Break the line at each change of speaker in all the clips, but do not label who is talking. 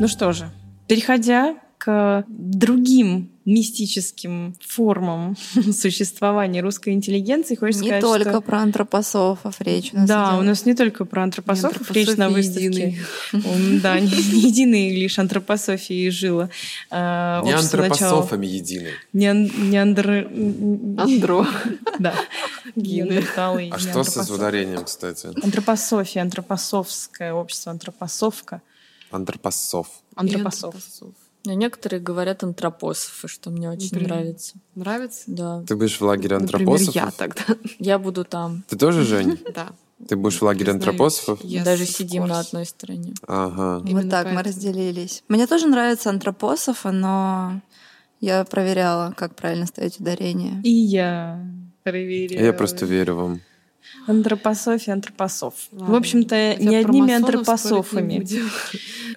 Ну что же, переходя к другим мистическим формам существования русской интеллигенции.
Хочется не сказать, только что... про антропософов речь у нас
Да, идет. у нас не только про антропософов речь на выставке. Да, не единый лишь антропософии жила.
А, не антропософами единый.
Не андро...
Андро.
Да.
А что с ударением, кстати?
Антропософия, антропософское общество, антропосовка.
Антропосов.
Антропосов.
А некоторые говорят антропософы, что мне очень Например, нравится.
Нравится?
Да.
Ты будешь в лагере антропософов?
Например, я тогда.
Я буду там.
Ты тоже, Жень?
Да.
Ты будешь в лагере антропософов?
Мы даже сидим на одной стороне.
Ага.
Вот так мы разделились. Мне тоже нравится антропософы, но я проверяла, как правильно ставить ударение.
И я проверила.
Я просто верю вам.
Антропософия, антропосов. Ладно. В общем-то, не одними антропософами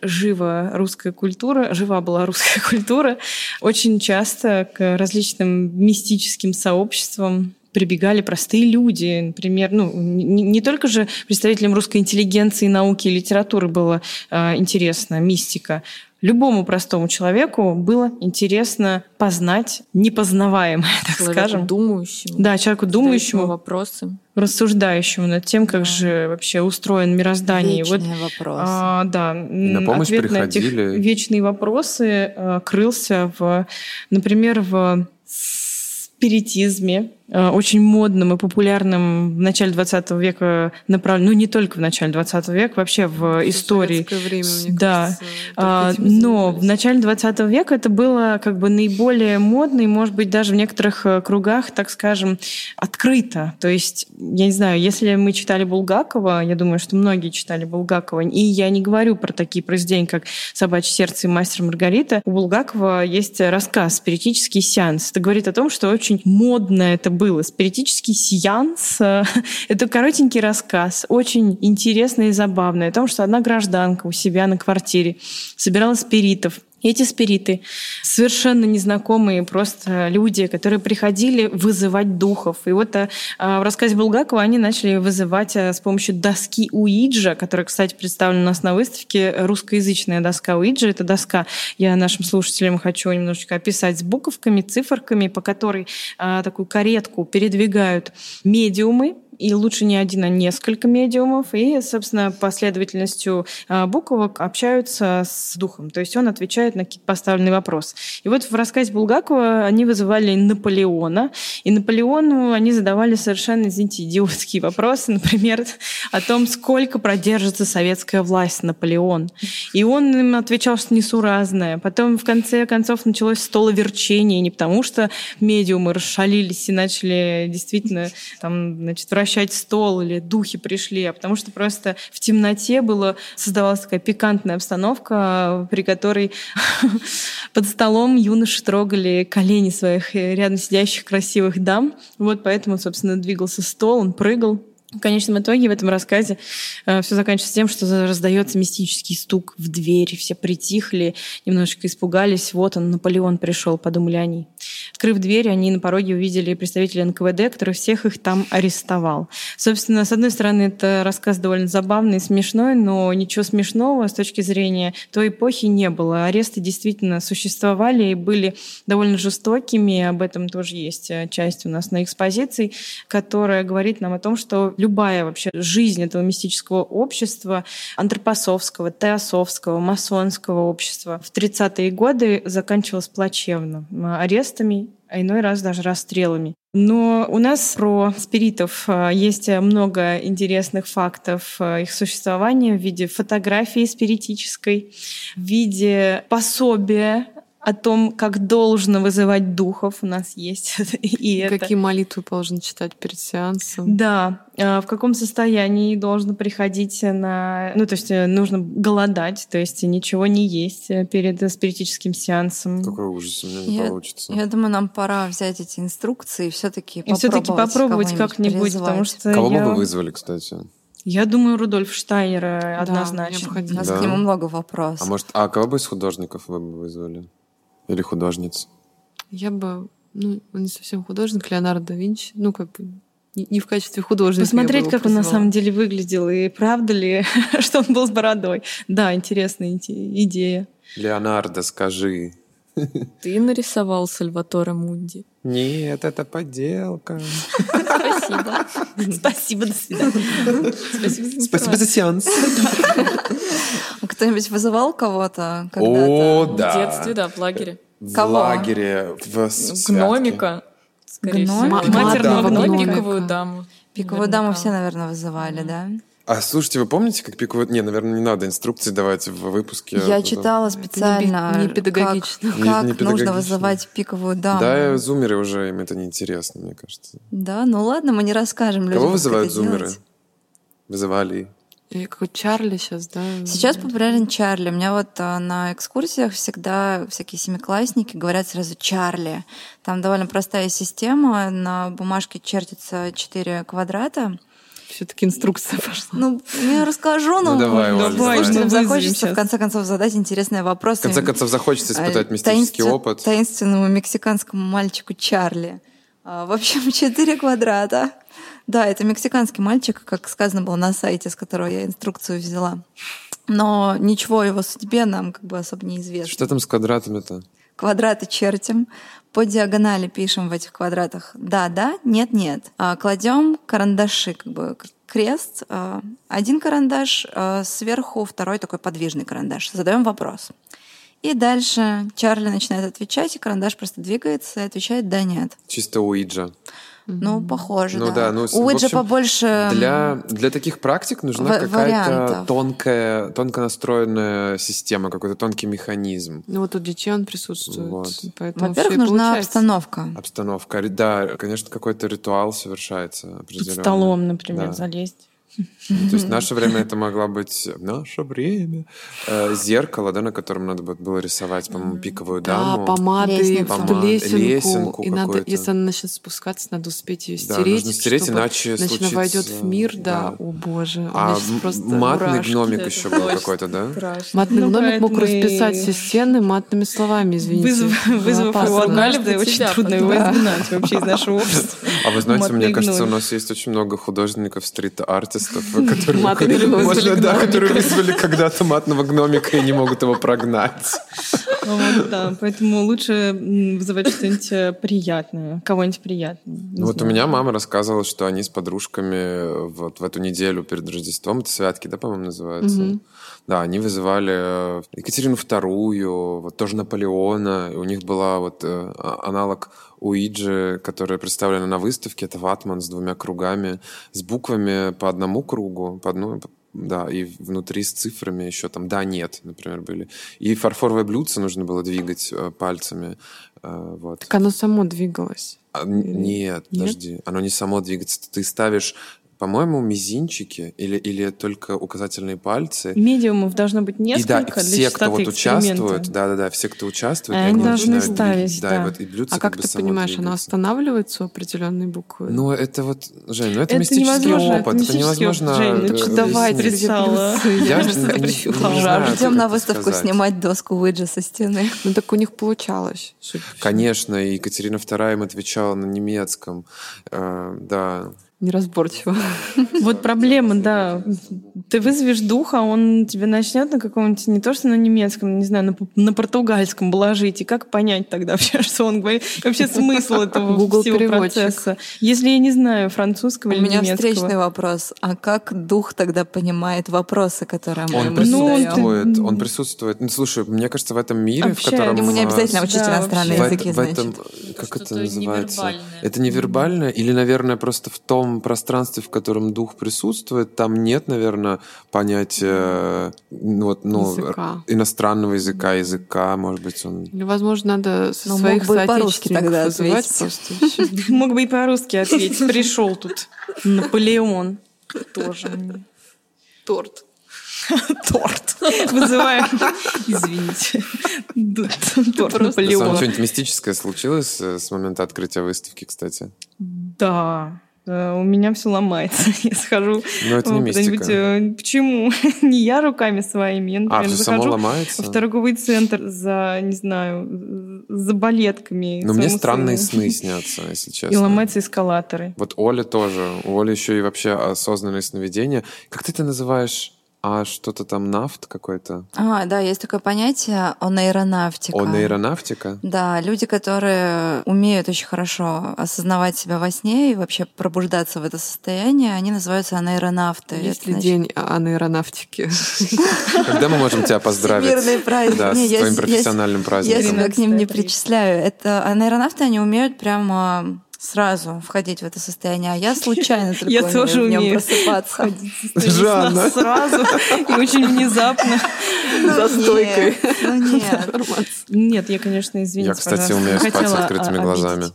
жива русская культура, жива была русская культура. Очень часто к различным мистическим сообществам прибегали простые люди, например, ну, не, не только же представителям русской интеллигенции, науки и литературы было э, интересно мистика, любому простому человеку было интересно познать непознаваемое, так человеку скажем.
думающему.
Да, человеку думающему.
вопросы.
Рассуждающему над тем, как да. же вообще устроен мироздание.
Вечные вот, вопросы.
А, да.
И на помощь ответ приходили.
на эти вечные вопросы а, крылся в, например, в спиритизме, очень модным и популярным в начале 20 века направлен, ну не только в начале 20 века, вообще в истории.
время, мне
да.
кажется,
а, но в начале 20 века это было как бы наиболее модно и, может быть, даже в некоторых э, кругах, так скажем, открыто. То есть, я не знаю, если мы читали Булгакова, я думаю, что многие читали Булгакова, и я не говорю про такие произведения, как «Собачье сердце» и «Мастер Маргарита», у Булгакова есть рассказ «Спиритический сеанс». Это говорит о том, что очень модно это было. Спиритический сеанс э, — это коротенький рассказ, очень интересный и забавный, о том, что одна гражданка у себя на квартире собирала спиритов, эти спириты совершенно незнакомые просто люди, которые приходили вызывать духов. И вот а, в рассказе Булгакова они начали вызывать а, с помощью доски Уиджа, которая, кстати, представлена у нас на выставке, русскоязычная доска Уиджа. Это доска, я нашим слушателям хочу немножечко описать, с буковками, циферками, по которой такую каретку передвигают медиумы, и лучше не один, а несколько медиумов, и, собственно, последовательностью а, буквок общаются с духом. То есть он отвечает на какие-то поставленные вопросы. И вот в рассказе Булгакова они вызывали Наполеона, и Наполеону они задавали совершенно, извините, идиотские вопросы, например, о том, сколько продержится советская власть Наполеон. И он им отвечал, что несуразное. Потом, в конце концов, началось столоверчение, не потому что медиумы расшалились и начали действительно там, значит, вращать вращать стол или духи пришли, а потому что просто в темноте было, создавалась такая пикантная обстановка, при которой под столом юноши трогали колени своих рядом сидящих красивых дам. Вот поэтому, собственно, двигался стол, он прыгал, в конечном итоге в этом рассказе э, все заканчивается тем, что раздается мистический стук в дверь, все притихли, немножечко испугались. Вот он, Наполеон пришел, подумали они. Открыв дверь, они на пороге увидели представителя НКВД, который всех их там арестовал. Собственно, с одной стороны, это рассказ довольно забавный смешной, но ничего смешного с точки зрения той эпохи не было. Аресты действительно существовали и были довольно жестокими. Об этом тоже есть э, часть у нас на экспозиции, которая говорит нам о том, что любая вообще жизнь этого мистического общества, антропосовского, теософского, масонского общества в 30-е годы заканчивалась плачевно арестами, а иной раз даже расстрелами. Но у нас про спиритов а, есть много интересных фактов а, их существования в виде фотографии спиритической, в виде пособия о том, как должно вызывать духов у нас есть.
И Какие это... молитвы должен читать перед сеансом.
Да, а в каком состоянии должно приходить на... Ну, то есть э, нужно голодать, то есть ничего не есть э, перед спиритическим сеансом.
Какой ужас, у меня не
я,
получится.
Я думаю, нам пора взять эти инструкции и все-таки
попробовать, все-таки попробовать как-нибудь, потому что
Кого
я...
бы вы вызвали, кстати?
Я думаю, Рудольф однозначно.
Да, У нас да. к нему много вопросов.
А может, а кого бы из художников вы бы вызвали? Или художниц?
Я бы, ну, он не совсем художник, Леонардо да Винчи. Ну, как бы
не в качестве художника.
Посмотреть, как он на самом деле выглядел, и правда ли, что он был с бородой. Да, интересная идея.
Леонардо, скажи.
Ты нарисовал Сальваторе Мунди.
Нет, это подделка.
Спасибо.
Спасибо, до свидания.
Спасибо за сеанс.
Кто-нибудь вызывал кого-то
когда-то? О, да.
В детстве, да, в лагере.
В Кого? лагере, в
Гномика. Скорее Гномика? всего. Матерного гномика. Пиковую даму. Пиковую даму все, наверное, вызывали, да?
А слушайте, вы помните, как пиковую... Не, наверное, не надо инструкции давать в выпуске.
Я читала специально.
Не, не педагогично.
Как, не, как не педагогично. нужно вызывать пиковую даму.
Да, зумеры уже, им это неинтересно, мне кажется.
Да, ну ладно, мы не расскажем
людям, Кого вызывают зумеры? Делать. Вызывали.
И какой Чарли сейчас, да?
Сейчас популярен Чарли. У меня вот а, на экскурсиях всегда всякие семиклассники говорят сразу Чарли. Там довольно простая система. На бумажке чертится четыре квадрата
все-таки инструкция пошла.
Ну, я расскажу, но
ну, давай,
Оль, давай, давай. захочется в конце концов задать интересные вопросы.
В конце концов захочется испытать а, мистический опыт.
Таинственному мексиканскому мальчику Чарли. А, в общем, четыре квадрата. Да, это мексиканский мальчик, как сказано было на сайте, с которого я инструкцию взяла. Но ничего о его судьбе нам как бы особо не известно.
Что там с квадратами-то?
Квадраты чертим, по диагонали пишем в этих квадратах да, да, нет, нет. А, кладем карандаши, как бы крест, а, один карандаш, а, сверху второй такой подвижный карандаш. Задаем вопрос. И дальше Чарли начинает отвечать, и карандаш просто двигается и отвечает «да, нет».
Чисто Уиджа.
Ну, похоже,
ну,
да.
да ну,
У Уиджа побольше...
Для, для таких практик нужна какая-то тонкая, тонко настроенная система, какой-то тонкий механизм.
Ну, вот у детей он присутствует. Вот.
Во-первых, нужна получается. обстановка.
Обстановка. Да, конечно, какой-то ритуал совершается.
Под столом, например, да. залезть.
То есть в наше время это могла быть наше время э, зеркало, да, на котором надо было рисовать, по-моему, пиковую даму.
Да, помады лесенку, в лесенку. лесенку и надо, если она начнет спускаться, надо успеть ее стереть. Да, нужно
стереть, иначе
иначе случится... войдет в мир, да. да. О боже,
а матный мурашки. гномик еще был какой-то, да?
Матный ну, гномик мог расписать все стены матными словами, извините.
Вызвав его однажды, очень трудно его изгнать вообще из нашего общества.
А вы знаете, мне кажется, у нас есть очень много художников стрит-артистов, артистов, которые, да, которые вызвали когда-то матного гномика и не могут его прогнать.
Вот, да, поэтому лучше вызывать что-нибудь э, приятное, кого-нибудь приятное.
Ну, вот у меня мама рассказывала, что они с подружками вот в эту неделю перед Рождеством, это святки, да, по-моему, называются, угу. да, они вызывали э, Екатерину Вторую, вот тоже Наполеона, и у них была вот э, а, аналог Уиджи, которая представлена на выставке, это ватман с двумя кругами, с буквами по одному кругу, по одной, да, и внутри с цифрами еще там «да», «нет», например, были. И фарфоровое блюдце нужно было двигать э, пальцами. Э, вот.
Так оно само двигалось?
А, нет, нет, подожди. Оно не само двигается. Ты ставишь по-моему, мизинчики или, или только указательные пальцы.
Медиумов должно быть несколько.
И да, и все, кто вот участвуют, да-да-да, все, кто участвует,
а они, должны ставить, да. да.
И, вот, и блюдце
а как,
как
ты понимаешь, оно останавливается у определенной буквы?
Ну, это вот, Жень, ну это, это мистический опыт. Это невозможно.
Жень, ну что давай, рисовала.
Я Ждем
на выставку снимать доску Уиджа со стены.
Ну так у них получалось.
Конечно, и Екатерина II им отвечала на немецком. Э, да
неразборчиво.
Вот проблема, да. Ты вызовешь духа, он тебе начнет на каком-нибудь, не то что на немецком, не знаю, на, на португальском блажить. И как понять тогда вообще, что он говорит? Вообще смысл этого Google всего процесса. Если я не знаю французского
У
или
немецкого.
У меня
встречный вопрос. А как дух тогда понимает вопросы, которые мы
он
ему
присутствует, задаем? Он присутствует. Ну, слушай, мне кажется, в этом мире,
Общается.
в котором...
Ему не обязательно учить да, иностранные
в,
языки,
в этом, Как это называется? Это невербальное? Или, наверное, просто в том пространстве, в котором дух присутствует, там нет, наверное, понятия ну, вот, ну, языка. иностранного языка, языка, может быть, он...
Или, возможно, надо со Но ну, своих соотечественников вызывать просто.
Мог бы и по-русски ответить. Пришел тут Наполеон. Тоже.
Торт.
Торт. Вызываем. Извините. Торт Наполеон.
Что-нибудь мистическое случилось э, с момента открытия выставки, кстати?
Да. Э, у меня все ломается. Я схожу
Но это не мистика.
Э, почему? не я руками своими. Я,
например, а, захожу
в торговый центр за, не знаю, за балетками.
Но мне странные сны снятся, если честно.
И ломаются эскалаторы.
Вот Оля тоже. У Оли еще и вообще осознанное сновидение. Как ты это называешь? А что-то там нафт какой-то?
А, да, есть такое понятие онейронавтика.
Онейронавтика?
Да, люди, которые умеют очень хорошо осознавать себя во сне и вообще пробуждаться в это состояние, они называются онейронавты.
Есть ли день онейронавтики?
Когда мы можем тебя поздравить?
Мирный праздник.
Да, с твоим профессиональным праздником.
Я себя к ним не причисляю. Это онейронавты, они умеют прямо сразу входить в это состояние, а я случайно только
я тоже
в нем
умею
просыпаться.
Жанна.
Сразу и очень внезапно.
Ну За стойкой. Ну нет.
Нет, я, конечно, извините,
Я, кстати, умею спать с открытыми глазами.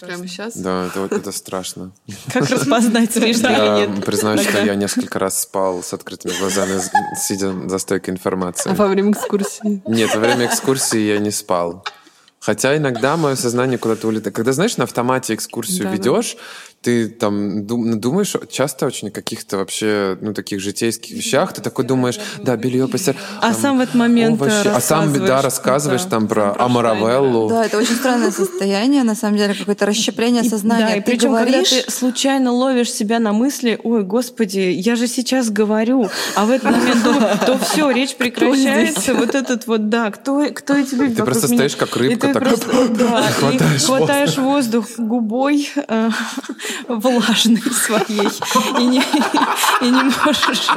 Прямо сейчас?
Да, это, это страшно.
Как распознать, смешно
Я признаю, что я несколько раз спал с открытыми глазами, сидя за стойкой информации.
А во время экскурсии?
Нет, во время экскурсии я не спал. Хотя иногда мое сознание куда-то улетает. Когда, знаешь, на автомате экскурсию да, ведешь, ты там думаешь часто очень о каких-то вообще, ну, таких житейских вещах, ты такой думаешь, да, белье постирать.
А там, сам в этот момент овощи.
А сам, да, рассказываешь там про Амаравеллу.
Да, это очень странное состояние, на самом деле, какое-то расщепление сознания. Да, и
ты причем, говоришь... когда ты случайно ловишь себя на мысли, ой, господи, я же сейчас говорю, а в этот момент то все, речь прекращается, вот этот вот, да, кто, кто эти люди
Ты просто стоишь как рыбка, так
хватаешь воздух губой, э, влажной своей и не, и не можешь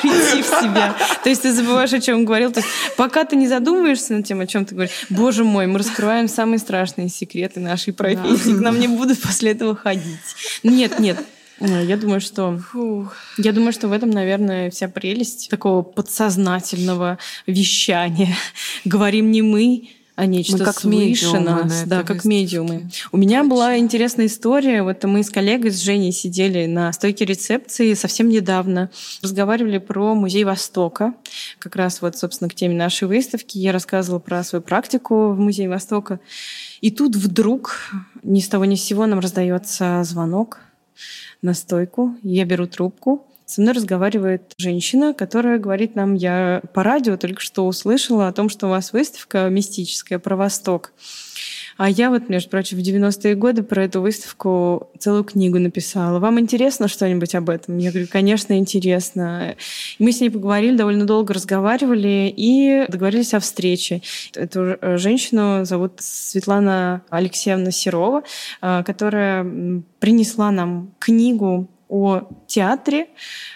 прийти в себя. То есть ты забываешь, о чем говорил. То есть пока ты не задумываешься над тем, о чем ты говоришь, боже мой, мы раскрываем самые страшные секреты нашей профессии. Да. К нам не будут после этого ходить. Нет, нет, я думаю, что Фух. я думаю, что в этом, наверное, вся прелесть такого подсознательного вещания. Говорим не мы, а нечто мы как свыше нас, да, как медиумы. У меня была интересная история. Вот мы с коллегой, с Женей сидели на стойке рецепции совсем недавно, разговаривали про музей Востока, как раз вот, собственно, к теме нашей выставки. Я рассказывала про свою практику в музее Востока. И тут вдруг ни с того ни с сего нам раздается звонок на стойку. Я беру трубку. Со мной разговаривает женщина, которая говорит нам, я по радио только что услышала о том, что у вас выставка мистическая про Восток. А я вот, между прочим, в 90-е годы про эту выставку целую книгу написала. Вам интересно что-нибудь об этом? Я говорю, конечно, интересно. Мы с ней поговорили, довольно долго разговаривали и договорились о встрече. Эту женщину зовут Светлана Алексеевна Серова, а, которая принесла нам книгу о театре,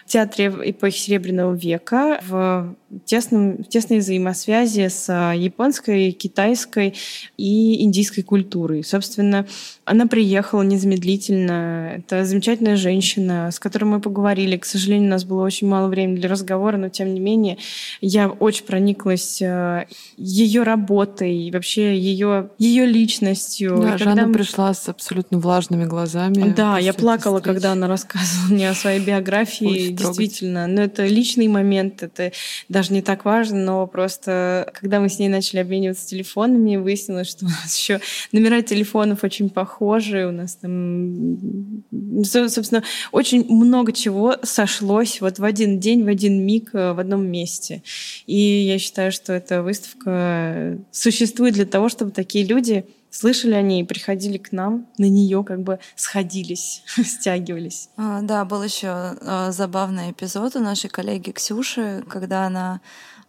театре эпохи Серебряного века в, тесном, тесной взаимосвязи с японской, китайской и индийской культурой. Собственно, она приехала незамедлительно. Это замечательная женщина, с которой мы поговорили. К сожалению, у нас было очень мало времени для разговора, но тем не менее я очень прониклась э, ее работой и вообще ее, ее личностью.
Да, Жанна мы... пришла с абсолютно влажными глазами.
Да, я плакала, когда она рассказывала мне о своей биографии. Очень действительно. Но это личный момент, это даже не так важно, но просто когда мы с ней начали обмениваться телефонами, выяснилось, что у нас еще номера телефонов очень похожи, у нас там, собственно, очень много чего сошлось вот в один день, в один миг, э, в одном месте. И я считаю, что эта выставка существует для того, чтобы такие люди слышали они и приходили к нам, на нее как бы сходились, стягивались.
А, да, был еще а, забавный эпизод у нашей коллеги Ксюши, когда она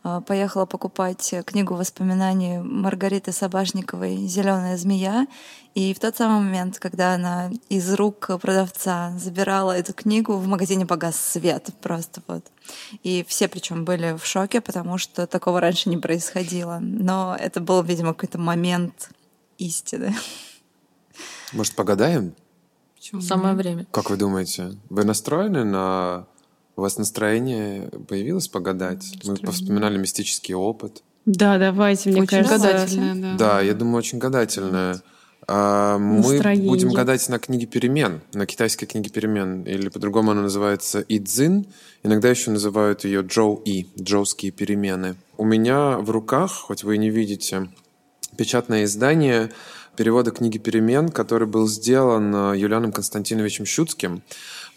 а, поехала покупать книгу воспоминаний Маргариты Собашниковой «Зеленая змея». И в тот самый момент, когда она из рук продавца забирала эту книгу, в магазине погас свет просто вот. И все причем были в шоке, потому что такого раньше не происходило. Но это был, видимо, какой-то момент истины.
Может, погадаем?
Почему? Самое время.
Как вы думаете, вы настроены на... У вас настроение появилось погадать? Настроение. Мы вспоминали мистический опыт.
Да, давайте, мне
очень
кажется.
гадательное, да.
Да, я думаю, очень гадательное. А, мы будем гадать на книге перемен, на китайской книге перемен, или по-другому она называется Идзин. Иногда еще называют ее Джоу И, джоуские перемены. У меня в руках, хоть вы и не видите, печатное издание перевода книги «Перемен», который был сделан э, Юлианом Константиновичем Щуцким.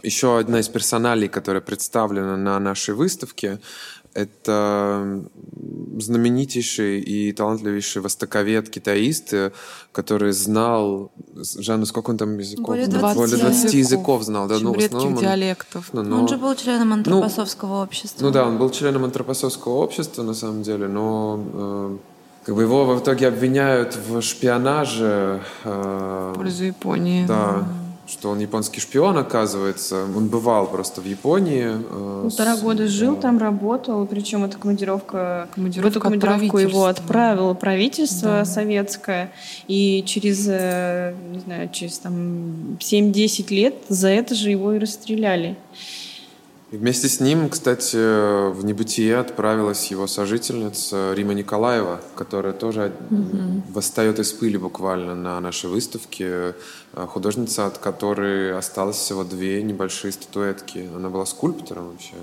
Еще одна из персоналей, которая представлена на нашей выставке, это знаменитейший и талантливейший востоковед, китаист, который знал, Жанну, сколько он там языков?
Более 20,
Более 20 языков знал.
Да, ну, редких он, диалектов.
Ну, но, он же был членом антропосовского
ну,
общества.
Ну да, он был членом антропосовского общества, на самом деле, но э, как бы его в итоге обвиняют в шпионаже.
Э, в пользу Японии.
Да что он японский шпион, оказывается. Он бывал просто в Японии.
Э, Полтора с... года жил там, работал, причем эта командировка, командировка эту командировку его отправило правительство да. советское, и через, э, не знаю, через там 7-10 лет за это же его и расстреляли.
И вместе с ним, кстати, в небытие отправилась его сожительница Рима Николаева, которая тоже угу. восстает из пыли буквально на нашей выставке. А, художница, от которой осталось всего две небольшие статуэтки. Она была скульптором вообще.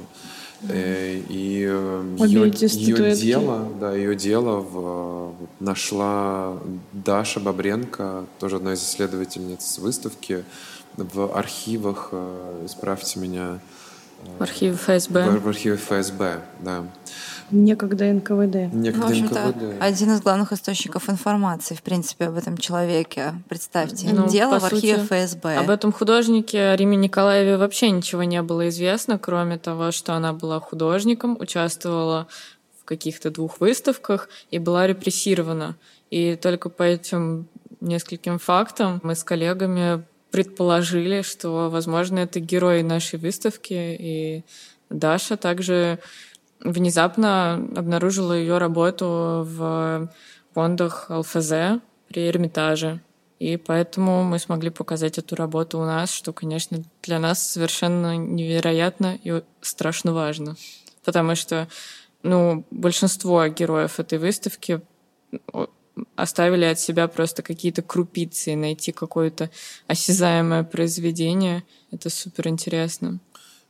Э, и ее, ее дело, да, ее дело в, нашла Даша Бобренко, тоже одна из исследовательниц выставки, в архивах, э, исправьте меня,
в архиве ФСБ.
В, в архиве ФСБ, да.
Некогда НКВД.
Некогда
в общем-то, НКВД. один из главных источников информации, в принципе, об этом человеке. Представьте, ну, дело в архиве сути, ФСБ.
Об этом художнике Риме Николаеве вообще ничего не было известно, кроме того, что она была художником, участвовала в каких-то двух выставках и была репрессирована. И только по этим нескольким фактам мы с коллегами предположили, что, возможно, это герой нашей выставки. И Даша также внезапно обнаружила ее работу в фондах ЛФЗ при Эрмитаже. И поэтому мы смогли показать эту работу у нас, что, конечно, для нас совершенно невероятно и страшно важно. Потому что ну, большинство героев этой выставки оставили от себя просто какие-то крупицы и найти какое-то осязаемое произведение. Это супер интересно.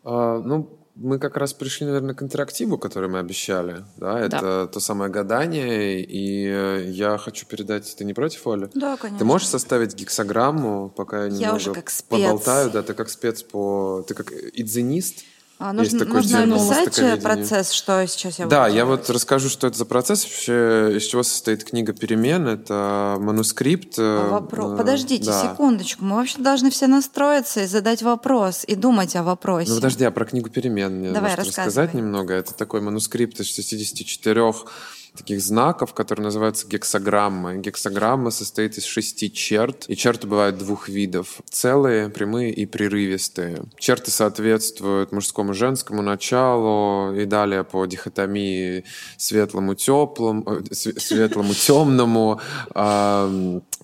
А, ну, мы как раз пришли, наверное, к интерактиву, который мы обещали. Да, это да. то самое гадание. И э, я хочу передать. Ты не против, Оля?
Да, конечно.
Ты можешь составить гексограмму, пока я немного я уже как спец. поболтаю? Да, ты как спец по. Ты как идзенист.
А, нужно, такой нужно описать э, процесс, что сейчас я
Да, я вот расскажу, что это за процесс, вообще из чего состоит книга «Перемен». Это манускрипт. Э,
а вопрос... э, Подождите да. секундочку, мы вообще должны все настроиться и задать вопрос, и думать о вопросе.
Ну подожди, а про книгу «Перемен» мне Давай, рассказать немного. Это такой манускрипт из 64 таких знаков, которые называются гексограммы. Гексограмма состоит из шести черт, и черты бывают двух видов. Целые, прямые и прерывистые. Черты соответствуют мужскому женскому началу и далее по дихотомии светлому теплому, э, светлому темному,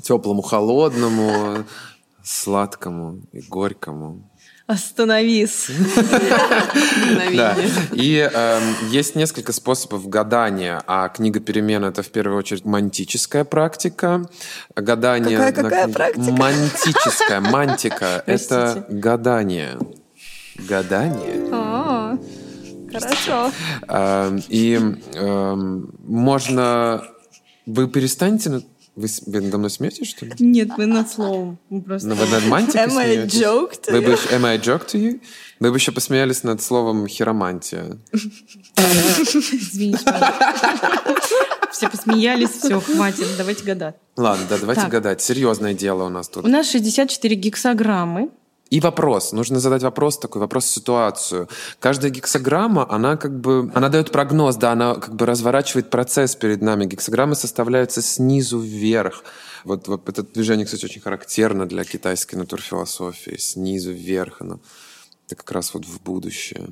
теплому холодному, сладкому и горькому.
Остановись.
Да. И э, есть несколько способов гадания, а книга перемен это в первую очередь мантическая практика. Гадание.
Какая, какая на... практика?
Мантическая, мантика. это гадание. Гадание.
О, хорошо.
Э, и э, можно... Вы перестанете вы, вы надо мной смеетесь, что ли?
Нет, вы над словом. Вы просто...
Но вы над мантикой
Am I joke to
вы бы, am I joke to you? Вы бы еще посмеялись над словом хиромантия.
Извините, Все посмеялись, все, хватит, давайте гадать.
Ладно, да, давайте гадать. Серьезное дело у нас тут.
У нас 64 гексограммы.
И вопрос. Нужно задать вопрос такой, вопрос-ситуацию. Каждая гексограмма, она как бы, она дает прогноз, да, она как бы разворачивает процесс перед нами. Гексограммы составляются снизу вверх. Вот, вот это движение, кстати, очень характерно для китайской натурфилософии. Снизу вверх. Оно, это как раз вот в будущее.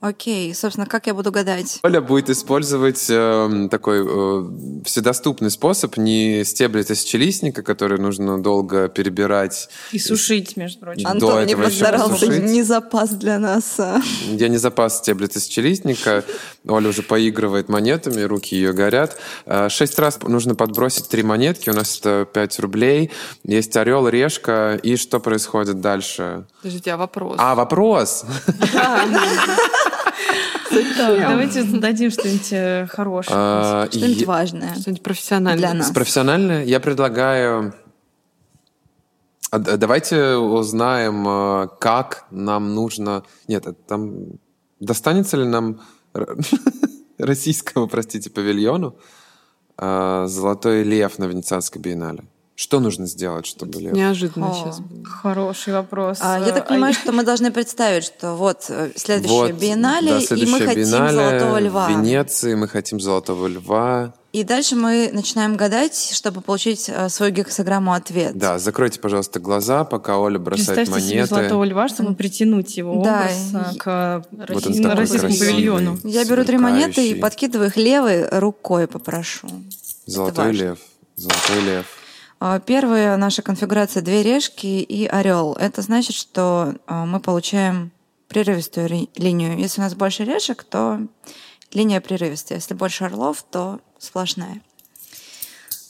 Окей, собственно, как я буду гадать?
Оля будет использовать э, такой э, вседоступный способ, не стебли тысячелистника, который нужно долго перебирать.
И сушить, между прочим.
Антон не постарался, не запас для нас. А.
Я не запас стебли тысячелистника. Оля уже поигрывает монетами, руки ее горят. Э, шесть раз нужно подбросить три монетки, у нас это пять рублей. Есть орел, решка, и что происходит дальше?
Подождите, а вопрос?
А, вопрос!
Давайте зададим что-нибудь э, хорошее.
А, что-нибудь важное.
Что-нибудь профессиональное.
Для нас.
Профессиональное? Я предлагаю А давайте узнаем, э, как нам нужно... Нет, это там... Достанется ли нам российскому, простите, павильону э, «Золотой лев» на Венецианской биеннале? Что нужно сделать, чтобы лев...
Неожиданно
О.
сейчас.
Хороший вопрос.
А, я так понимаю, что мы должны представить, что вот э, следующее
Вот,
биеннале,
да,
и мы хотим
биеннале
золотого льва.
В Венеции мы хотим «Золотого льва».
И дальше мы начинаем гадать, чтобы получить э, свою гексограмму ответ.
Да, закройте, пожалуйста, глаза, пока Оля бросает
Представьте себе
монеты.
золотого льва, чтобы притянуть его
Да,
образ
и-
э, к
Вот
российскому российскому павильону.
Я беру три монеты и подкидываю их левой рукой, попрошу.
Золотой лев. Золотой лев.
А, Первая наша конфигурация две решки и орел. Это значит, что а, мы получаем прерывистую линию. Если у нас больше решек, то линия прерывистая. Если больше орлов, то сплошная.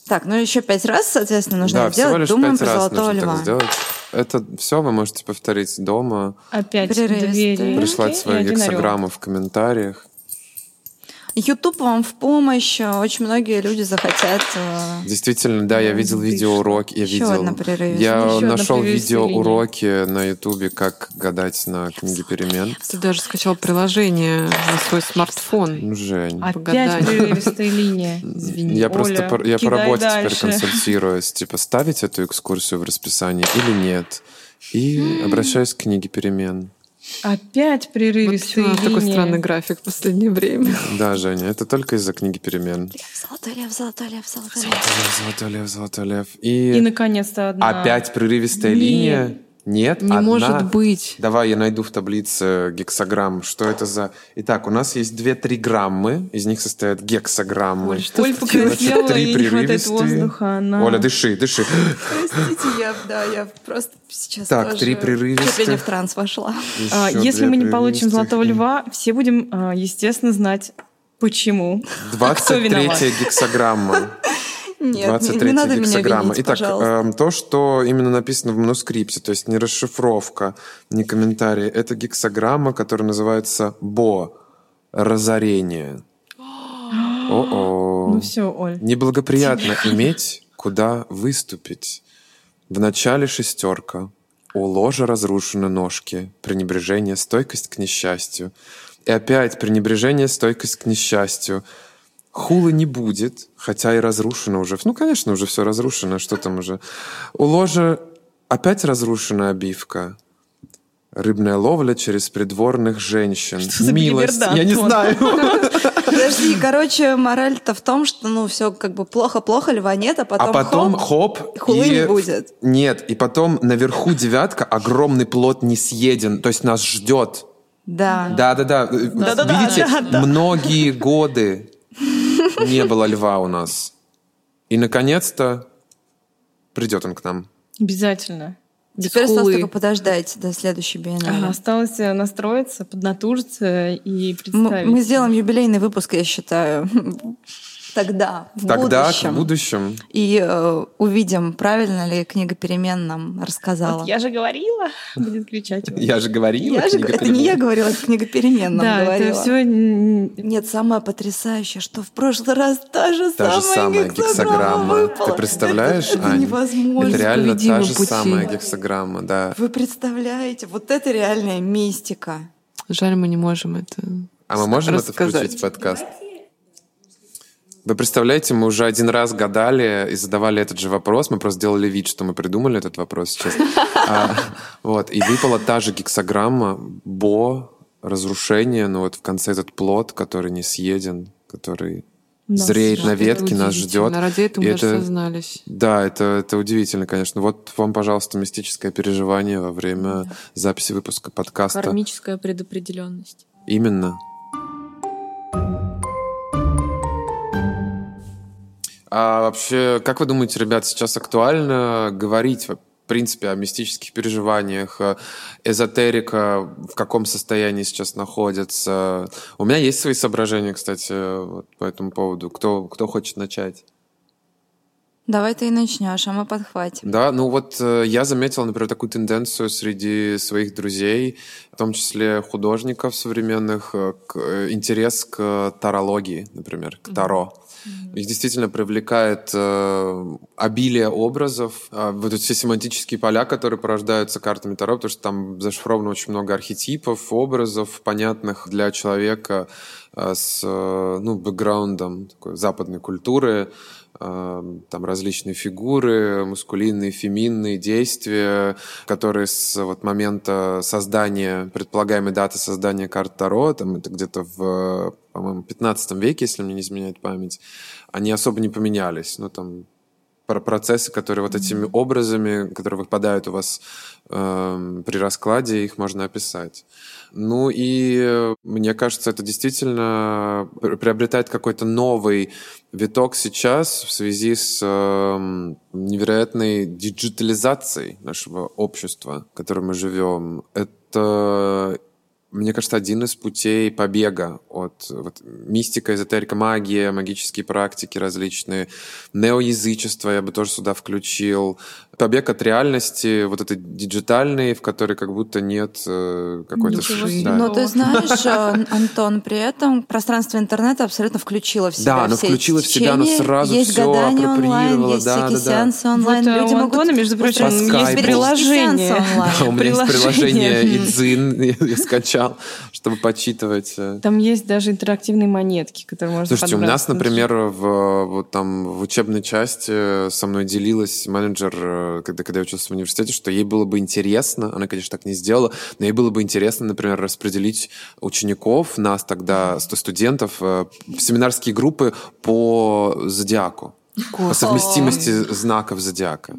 Так, ну еще пять раз, соответственно, нужно
да,
сделать.
лишь
Думаем
пять
про
раз
золотого
нужно
льва.
так сделать. Это все вы можете повторить дома,
Опять
Прерывистые.
две
прислать
решки и
свою
один орел.
гексограмму в комментариях.
YouTube вам в помощь. Очень многие люди захотят. э,
Действительно, да, я видел видеоуроки. Я
Еще
видел.
одна прерывистая.
Я
Еще
нашел видеоуроки на Ютубе, как гадать на книге перемен.
Ты даже скачал приложение на свой смартфон.
Ну, Жень.
Опять
Погадание.
прерывистая линия. Извини,
Я просто
Оля,
по, я по работе
дальше.
теперь консультируюсь. Типа, ставить эту экскурсию в расписание или нет. И обращаюсь к книге перемен.
Опять
Вот
прерывистая
почему у нас такой странный график в последнее время.
Да, Женя, это только из-за книги перемен.
Золотой лев, золотой лев, золотой лев.
Золотой лев, золотой лев, золотой лев.
И,
И,
наконец-то одна.
опять прерывистая
Нет.
линия? Нет,
Не
одна.
может быть.
Давай я найду в таблице гексограмм. Что это за... Итак, у нас есть две триграммы. Из них состоят гексограммы.
Оль, что
Оль покраснела,
Три
ей не хватает воздуха. Она...
Оля, дыши, дыши.
Простите, я, да, я просто сейчас
Так,
тоже
три
чуть ли не
прерывистых.
в транс вошла.
А, Если мы не получим золотого льва, все будем, а, естественно, знать, почему. А кто
23
виноват?
гексограмма.
Нет, не,
23
не надо меня
гексограмма.
винить,
Итак,
пожалуйста.
эм, то, что именно написано в манускрипте, то есть не расшифровка, не комментарий, это гексограмма, которая называется БО. Разорение. О-о.
Ну все, Оль.
Неблагоприятно иметь, куда выступить. В начале шестерка. У ложа разрушены ножки. Пренебрежение, стойкость к несчастью. И опять пренебрежение, стойкость к несчастью. Хулы не будет, хотя и разрушено уже. Ну, конечно, уже все разрушено. Что там уже? У ложа опять разрушена обивка. Рыбная ловля через придворных женщин.
Что за
Милость.
билиберда,
Я не знаю.
Подожди, короче, мораль-то в том, что ну все как бы плохо-плохо, льва нет, а потом,
а потом
хоп,
хоп,
хулы
и-
не будет.
Нет, и потом наверху девятка, огромный плод не съеден, то есть нас ждет.
Да.
Да, да, да.
Да-да-да,
Видите,
да-да.
многие годы не было льва у нас. И наконец-то придет он к нам.
Обязательно.
Теперь осталось
хулы.
только подождать до следующей биеннале.
Ага, осталось э, настроиться, поднатужиться и
Мы,
представить.
мы сделаем юбилейный выпуск, я считаю. Тогда, в
Тогда,
будущем.
к будущему.
И э, увидим, правильно ли книга перемен нам рассказала.
Вот я же говорила, будет кричать.
Я же говорила,
Я же- это не я говорила, это книга перемен нам
Да,
говорила.
это все
Нет, самое потрясающее, что в прошлый раз та же
Та же
самая
самая гексограмма. Ты представляешь,
Это, это невозможно.
Это реально та же
пути.
самая гексограмма, да.
Вы представляете, вот это реальная мистика.
Жаль, мы не можем это.
А мы можем это включить в подкаст? Вы представляете, мы уже один раз гадали и задавали этот же вопрос. Мы просто делали вид, что мы придумали этот вопрос сейчас. А, вот, и выпала та же гексограмма Бо, разрушение, но вот в конце этот плод, который не съеден, который
Нас
зреет на ветке, нас ждет.
Ради этого
И
мы
это-
сознались.
Да, это, это удивительно, конечно. Вот вам, пожалуйста, мистическое переживание во время записи выпуска подкаста.
Кармическая предопределенность.
Именно. А вообще, как вы думаете, ребят, сейчас актуально говорить в принципе о мистических переживаниях, э, эзотерика в каком состоянии сейчас находится? У меня есть свои соображения, кстати, вот по этому поводу. Кто, кто хочет начать?
Давай ты и начнешь, а мы подхватим.
Да, ну вот э, я заметил, например, такую тенденцию среди своих друзей, в том числе художников современных, э, к, э, интерес к тарологии, например, к таро. Их действительно привлекает э, обилие образов, э, вот эти все семантические поля, которые порождаются картами Таро, потому что там зашифровано очень много архетипов, образов, понятных для человека э, с э, ну, бэкграундом такой западной культуры, там различные фигуры, мускулинные, феминные действия, которые с вот момента создания, предполагаемой даты создания карт Таро, там это где-то в по-моему, 15 веке, если мне не изменяет память, они особо не поменялись. Ну, там, про процессы, которые вот этими образами, которые выпадают у вас э, при раскладе, их можно описать. Ну и мне кажется, это действительно приобретает какой-то новый виток сейчас в связи с э, невероятной диджитализацией нашего общества, в котором мы живем. Это мне кажется, один из путей побега от вот, мистика, эзотерика, магия, магические практики различные, неоязычество я бы тоже сюда включил, побег от реальности, вот этой диджитальной, в которой как будто нет э, какой-то...
Да. Но ты знаешь, э, Антон, при этом пространство интернета абсолютно включило в себя
Да, оно
все
включило в себя, оно сразу
есть
все
гадание онлайн, есть
да,
всякие
да, да.
сеансы онлайн.
Вот,
Люди
у
могут
Антона, между прочим,
есть
приложение.
Да, у меня есть приложение. Идзин, я, скачал, чтобы почитывать. э.
Там есть даже интерактивные монетки, которые можно
Слушайте, у нас, например, в, вот там, в учебной части со мной делилась менеджер, когда, когда я учился в университете, что ей было бы интересно, она, конечно, так не сделала, но ей было бы интересно, например, распределить учеников, нас тогда, студентов, э, в семинарские группы по зодиаку. По совместимости знаков зодиака.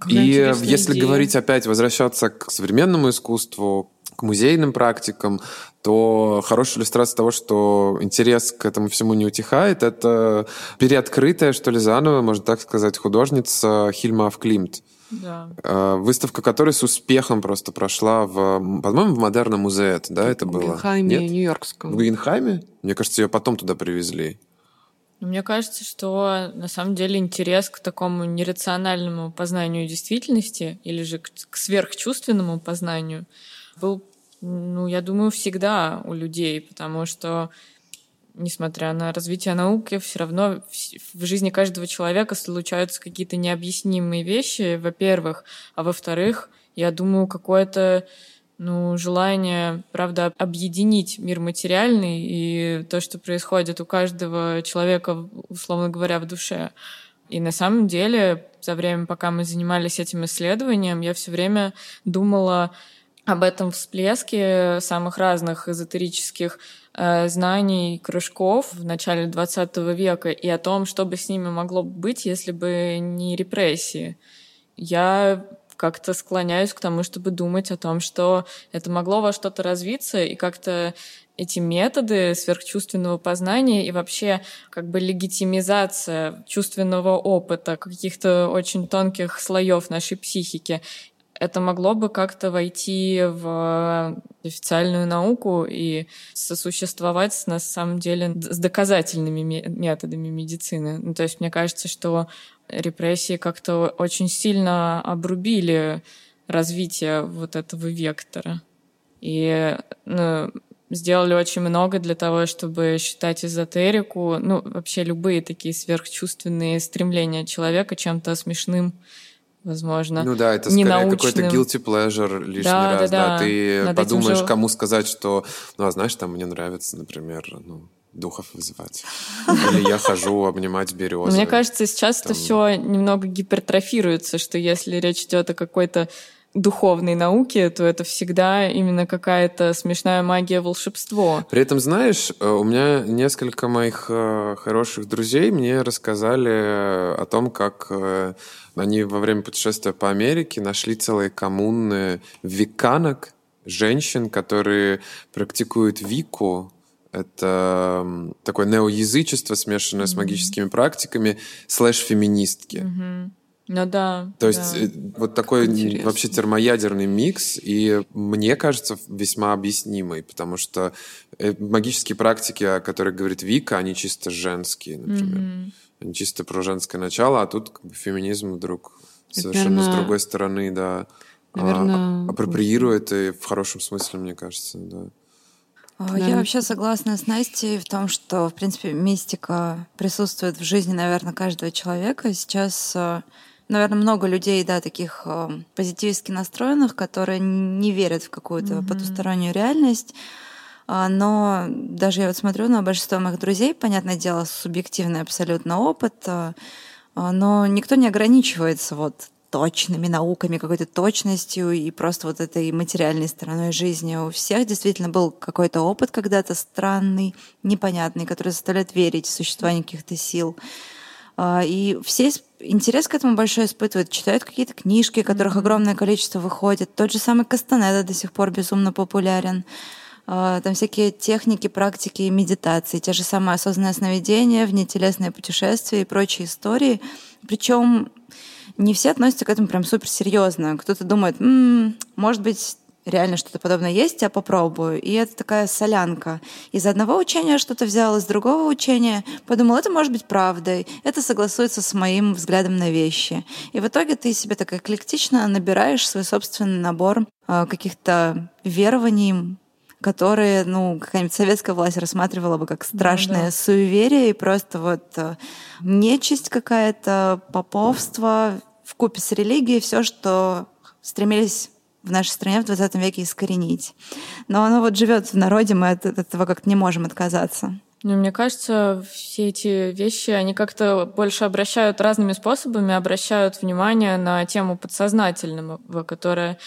Какая
И если
идея.
говорить опять, возвращаться к современному искусству, к музейным практикам, то хорошая иллюстрация того, что интерес к этому всему не утихает, это переоткрытая, что ли, заново, можно так сказать, художница Хильма Авклимт.
Да.
Э, Выставка которой с успехом просто прошла в, по-моему, в Модерном музее, да, это
В
было?
Гuggenheim,
Нет?
Нью-Йоркском.
В Гугенхайме? Мне кажется, ее потом туда привезли.
Но Мне кажется, что на самом деле интерес к такому нерациональному познанию действительности или же к сверхчувственному познанию был, ну, я думаю, всегда у людей, потому что несмотря на развитие науки, все равно в жизни каждого человека случаются какие-то необъяснимые вещи, во-первых, а во-вторых, я думаю, какое-то ну, желание, правда, объединить мир материальный и то, что происходит у каждого человека, условно говоря, в душе. И на самом деле, за время, пока мы занимались этим исследованием, я все время думала об этом всплеске самых разных эзотерических э, знаний, кружков в начале 20 века и о том, что бы с ними могло быть, если бы не репрессии. Я как-то склоняюсь к тому, чтобы думать о том, что это могло во что-то развиться, и как-то эти методы сверхчувственного познания и вообще как бы легитимизация чувственного опыта каких-то очень тонких слоев нашей психики, это могло бы как-то войти в официальную науку и сосуществовать на самом деле с доказательными ме- методами медицины. Ну, то есть мне кажется, что репрессии как-то очень сильно обрубили развитие вот этого вектора. И ну, сделали очень много для того, чтобы считать эзотерику, ну, вообще любые такие сверхчувственные стремления человека чем-то смешным, возможно.
Ну да, это скорее какой-то guilty pleasure лишний
Да,
раз.
да,
Да,
да.
Ты
Над
подумаешь,
же-
кому сказать, что, ну, а знаешь, там мне нравится, например, ну, духов вызывать. Или я хожу обнимать березы.
Мне кажется, сейчас это все немного гипертрофируется, что если речь идет о какой-то духовной науке, то это всегда именно какая-то смешная магия волшебство.
При этом, знаешь, э, у меня несколько моих э, хороших друзей мне рассказали э, о том, как они во время путешествия по Америке нашли целые коммуны виканок, женщин, которые практикуют вику. Это такое неоязычество, смешанное с магическими практиками, слэш-феминистки.
Ну да.
То есть
да.
э, вот такой
Интересно.
вообще термоядерный микс, и мне кажется весьма объяснимый, потому что э, магические практики, о которых говорит Вика, они чисто женские, например.
Мгм.
Они чисто про женское начало, а тут как бы, феминизм вдруг совершенно с
Наверно-
другой стороны, да, а,
наверно,
апроприирует и в хорошем смысле, мне кажется, да.
А. Я вообще согласна с Настей в том, что, в принципе, мистика присутствует в жизни, наверное, каждого человека. Сейчас, наверное, много людей, да, таких э, позитивистски настроенных, которые не верят в какую-то потустороннюю реальность. А, Но даже я вот смотрю на большинство моих друзей, понятное дело, субъективный абсолютно опыт, а, а, но никто не ограничивается вот точными науками, какой-то точностью и просто вот этой материальной стороной жизни. У всех действительно был какой-то опыт когда-то странный, непонятный, который заставляет верить в существование каких-то сил. А, И все интерес к этому большой испытывают, читают какие-то книжки, которых огромное количество выходит. Тот же самый Кастанеда до сих пор безумно популярен. А, Там всякие техники, практики и медитации, те же самые осознанное сновидение, внетелесные путешествия и прочие истории. Причем не все относятся к этому прям супер серьезно. Кто-то думает, «М, может быть, реально что-то подобное есть, я попробую. И это такая солянка. Из одного учения что-то взял, из другого учения подумал, это может быть правдой, это согласуется с моим взглядом на вещи. И в итоге ты себе так эклектично набираешь свой собственный набор а, каких-то верований, которые, ну, какая-нибудь советская власть рассматривала бы как страшное
да.
суеверие и просто вот э, нечисть какая-то, поповство в купе с религией, все, что стремились в нашей стране в 20 веке искоренить. Но оно вот живет в народе, мы от этого как-то не можем отказаться.
Ну, мне кажется, все эти вещи, они как-то больше обращают разными способами, обращают внимание на тему подсознательного, которая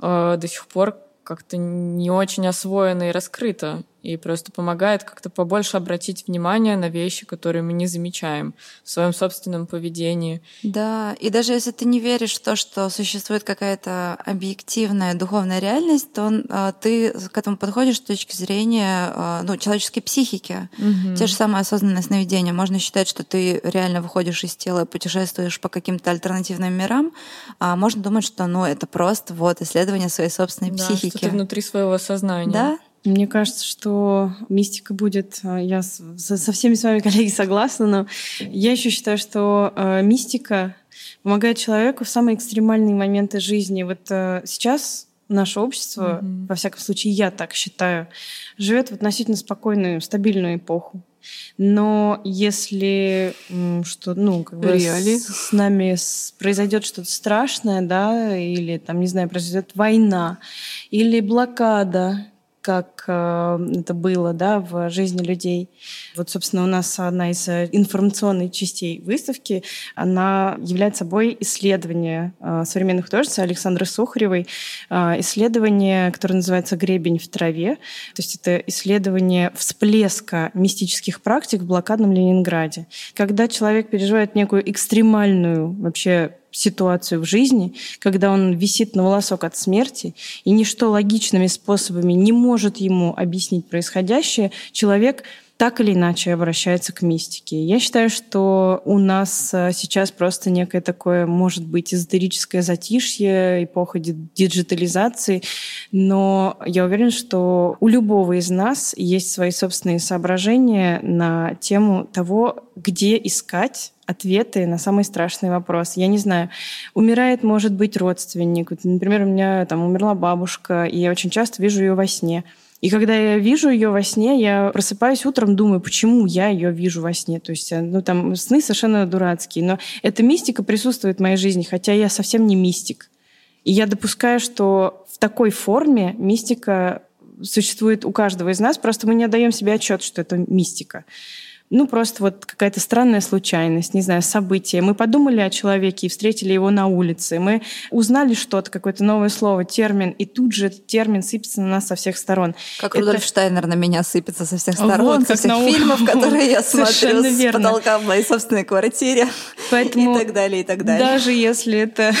э, до сих пор как-то не очень освоена и раскрыта, и просто помогает как-то побольше обратить внимание на вещи, которые мы не замечаем в своем собственном поведении.
Да, и даже если ты не веришь в то, что существует какая-то объективная духовная реальность, то а, ты к этому подходишь с точки зрения а, ну, человеческой психики. Те же самые осознанные сновидения. Можно считать, что ты реально выходишь из тела и путешествуешь по каким-то альтернативным мирам, а можно думать, что ну, это просто вот исследование своей собственной
Да,
психики.
что-то внутри своего сознания.
Да?
Мне кажется, что мистика будет... э, Я со всеми с вами, коллеги, согласна, но я еще считаю, что э, мистика помогает человеку в самые экстремальные моменты жизни. Вот э, сейчас наше общество,
Мгм.
во всяком случае, я так считаю, живет в относительно спокойную, стабильную эпоху. Но если что, ну, как бы с, с нами с- произойдет что-то страшное, да, или там, не знаю, произойдет война, или блокада, как э, это было, да, в жизни людей. Вот, собственно, у нас одна из э, информационных частей выставки, она является собой исследование э, современной художницы Александры Сухаревой, исследование, которое называется «Гребень в траве». То есть это исследование всплеска мистических практик в блокадном Ленинграде. Когда человек переживает некую экстремальную вообще ситуацию в жизни, когда он висит на волосок от смерти, и ничто логичными способами не может ему объяснить происходящее, человек так или иначе обращается к мистике. Я считаю, что у нас э, сейчас просто некое такое, может быть, эзотерическое затишье, эпоха ди- диджитализации, но я уверена, что у любого из нас есть свои собственные соображения на тему того, где искать ответы на самый страшный вопрос. Я не знаю, умирает, может быть, родственник. Например, у меня там умерла бабушка, и я очень часто вижу ее во сне. И когда я вижу ее во сне, я просыпаюсь утром, думаю, почему я ее вижу во сне. То есть, э, ну, там сны совершенно дурацкие. Но эта мистика присутствует в моей жизни, хотя я совсем не мистик. И я допускаю, что в такой форме мистика существует у каждого из нас, просто мы не отдаем себе отчет, что это мистика. Ну, просто вот какая-то странная случайность, не знаю, событие. Мы подумали о человеке и встретили его на улице. Мы узнали что-то, какое-то новое слово, термин, и тут же этот термин сыпется на нас со всех сторон.
Как
Это-
Рудольф Штайнер на меня сыпется со всех
Вот,
сторон, со
как
всех
наука.
фильмов, которые я смотрю с
верно.
потолка в моей собственной квартире.
Поэтому
и так далее, и так далее.
Даже если это,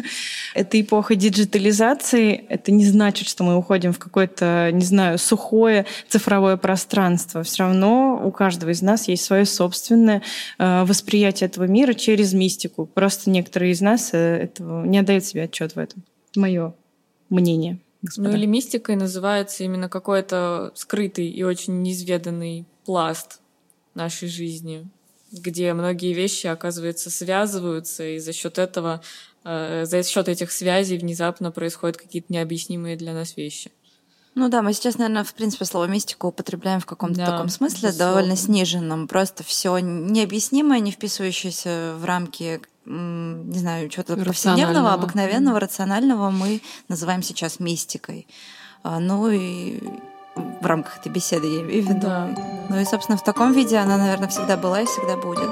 это эпоха диджитализации, это не значит, что мы уходим в какое-то, не знаю, сухое цифровое пространство. Все равно у каждого из нас есть свое собственное э, восприятие этого мира через мистику. Просто некоторые из нас э, этого не отдают себе отчет в этом. Мое мнение. Господа.
Ну или мистикой называется именно какой-то скрытый и очень неизведанный пласт нашей жизни, где многие вещи, оказывается, связываются, и за счет этого, э, за счет этих связей внезапно происходят какие-то необъяснимые для нас вещи.
Ну да, мы сейчас, наверное, в принципе, слово мистика употребляем в каком-то
Да,
таком смысле,
безусловно.
довольно сниженном. Просто все необъяснимое, не вписывающееся в рамки, не знаю, чего-то повседневного, обыкновенного, рационального, мы называем сейчас мистикой. А, Ну и в рамках этой беседы я имею в виду.
Да.
Ну и, собственно, в таком виде она, наверное, всегда была и всегда будет.